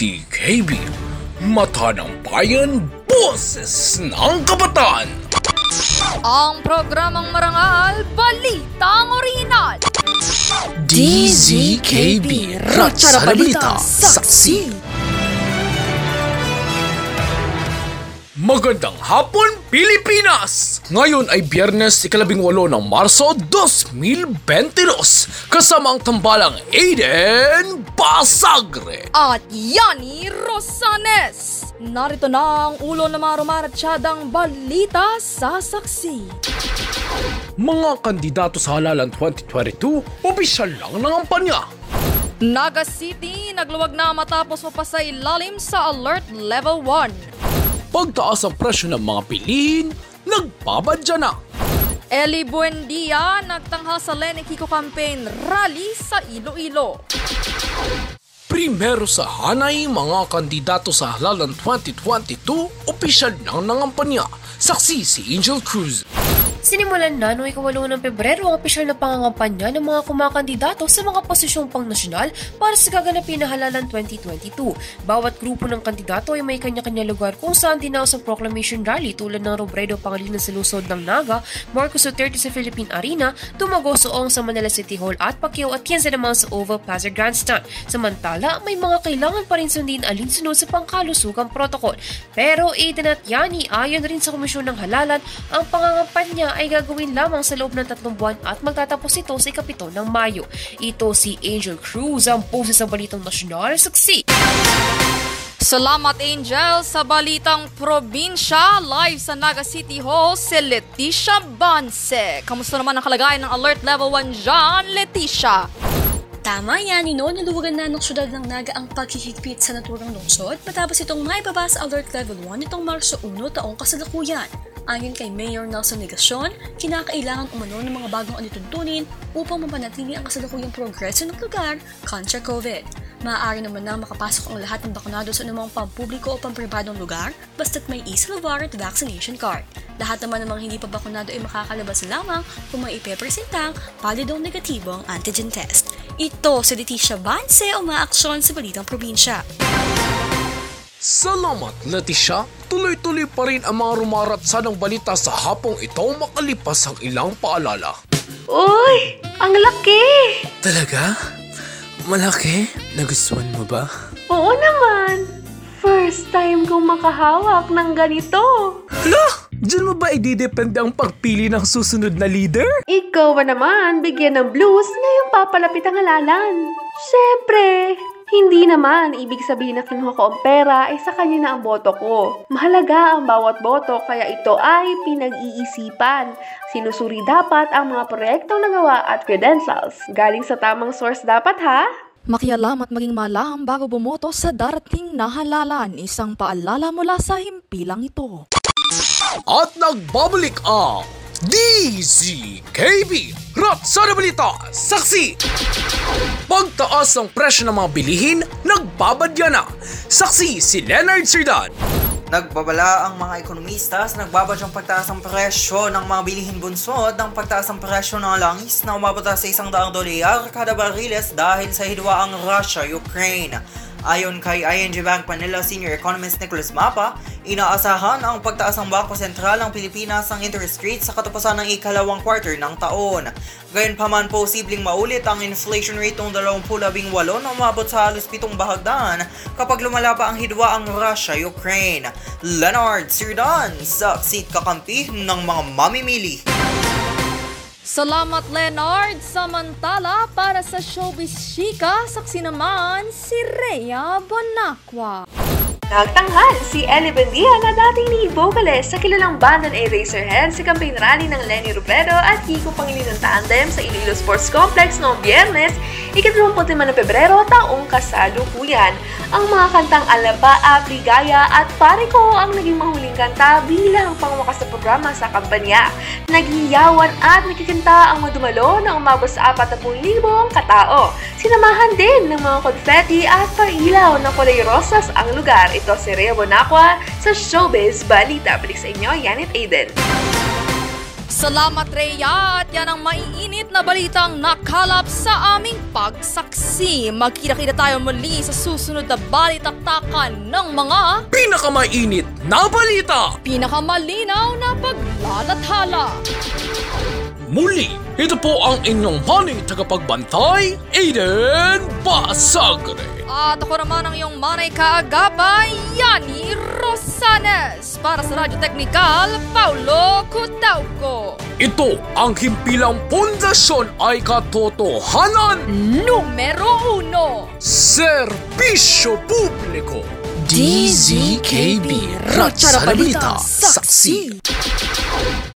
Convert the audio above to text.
DZKB Mata ng Bayan, Boses ng Kabataan Ang programang marangal, balitang orinal. DZKB Ratsa na Balita, Saksi Magandang hapon, Pilipinas! Ngayon ay biyernes ikalabing walo ng Marso 2022 kasama ang tambalang Aiden Basagre. At Yani Rosanes. Narito na ang ulo ng mga rumaratsyadang balita sa saksi. Mga kandidato sa halalan 2022, opisyal lang ng kampanya. Naga City, nagluwag na matapos mapasa ilalim sa Alert Level 1. Pagtaas ang presyo ng mga bilihin, nagbabadya na. Eli Buendia, nagtanghal sa Lenny Kiko Campaign Rally sa Iloilo. Primero sa hanay mga kandidato sa halalan 2022, opisyal ng nangampanya. Saksi si Angel Cruz. Sinimulan na noong ikawalo ng Pebrero ang opisyal na pangangampanya ng mga kumakandidato sa mga posisyong pang-nasyonal para sa gaganapin na halalan 2022. Bawat grupo ng kandidato ay may kanya-kanya lugar kung saan dinaos ang proclamation rally tulad ng Robredo Pangilinan sa Lusod ng Naga, Marcos Duterte sa Philippine Arena, Tumago Soong sa Manila City Hall at Pacquiao at 15 naman sa Oval Plaza Grandstand. Samantala, may mga kailangan pa rin sundin alinsunod sa pangkalusugang protocol. Pero Aiden at Yani ayon rin sa Komisyon ng Halalan, ang pangangampanya ay gagawin lamang sa loob ng tatlong buwan at magtatapos ito sa ikapito ng Mayo. Ito si Angel Cruz, ang poses sa Balitang Nasyonal. Saksi! Salamat Angel sa balitang probinsya live sa Naga City Hall si Leticia Banse. Kamusta naman ang kalagayan ng Alert Level 1 dyan, Leticia? Tama yan, Nino, naluwagan na ng syudad ng Naga ang paghihigpit sa naturang lungsod matapos itong maibaba sa Alert Level 1 nitong Marso 1 taong kasalukuyan. Ayon kay Mayor Nelson Negacion, kinakailangan umano ng mga bagong alituntunin upang mapanatili ang kasalukuyang progreso ng lugar kontra COVID. Maaari naman na makapasok ang lahat ng bakunado sa anumang pampubliko o pampribadong lugar basta't may e-Salvar at vaccination card. Lahat naman ng mga hindi pa bakunado ay makakalabas lamang kung may ipepresentang palidong negatibong antigen test. Ito si Leticia Banse umaaksyon sa Balitang Probinsya. Salamat, Leticia. Tuloy-tuloy pa rin ang mga rumaratsa ng balita sa hapong ito makalipas ang ilang paalala. Uy! Ang laki! Talaga? Malaki? Nagustuhan mo ba? Oo naman! First time kong makahawak ng ganito. Hala! Diyan mo ba ididepende ang pagpili ng susunod na leader? Ikaw ba naman bigyan ng blues ngayong papalapit ang halalan? Siyempre, hindi naman ibig sabihin na kinuha ko ang pera ay sa kanya na ang boto ko. Mahalaga ang bawat boto kaya ito ay pinag-iisipan. Sinusuri dapat ang mga proyektong nagawa at credentials. Galing sa tamang source dapat ha? Makialam at maging malam bago bumoto sa darating na halalan. Isang paalala mula sa himpilang ito. At nagbabalik ang DZKB Ratsa na Balita Saksi. Pagtaas ng presyo ng mga bilihin, nagbabadya na. Saksi si Leonard Serdan Nagbabala ang mga ekonomista sa nagbabadyang pagtaas ng presyo ng mga bilihin bunsod ng pagtaas ng presyo ng langis na umabot sa isang daang dolyar kada bariles dahil sa hidwaang Russia-Ukraine. Ayon kay ING Bank Manila Senior Economist Nicholas Mapa, inaasahan ang pagtaas ng Bangko Sentral ng Pilipinas ng interest rate sa katapusan ng ikalawang quarter ng taon. Gayunpaman, posibleng maulit ang inflation rate ng 2018 na umabot sa halos pitong bahagdan kapag lumala pa ang hidwa ang Russia-Ukraine. Leonard Sirdan sa seat kakampi ng mga mamimili. Salamat Leonard! Samantala, para sa Showbiz Chica, saksi naman si Rhea Bonacqua. Nagtanghal si Ellie Bendia na dating lead vocalist sa kilalang bandang Eraserhead sa campaign rally ng Lenny Robredo at Kiko Pangilinan Tandem sa Iloilo Sports Complex noong biyernes, ika-25 ng Pebrero taong kasalukuyan. Ang mga kantang Alaba, Abligaya at Pare Ko ang naging mahuling kanta bilang pangwakas na programa sa kampanya. Naghiyawan at nakikanta ang madumalo na umabot sa 40,000 katao. Sinamahan din ng mga confetti at pailaw na kulay rosas ang lugar. Ito si Rhea Bonacqua sa Showbiz Balita. Balik sa inyo, Yanit Aiden. Salamat Rhea at yan ang maiinit na balitang nakalap sa aming pagsaksi. Magkita-kita tayo muli sa susunod na balitaktakan ng mga Pinakamainit na balita! pinakamalinaw na paglalathala. Muli, ito po ang inyong honey tagapagbantay, Aiden Basagre. At ako naman ang iyong manay kaagapay, Yani Rosanes. Para sa Radyo Technical, Paulo Cutauco. Ito ang himpilang pundasyon ay katotohanan, Numero uno. serbisyo publiko. DZKB, Balita, Balita, Saksi.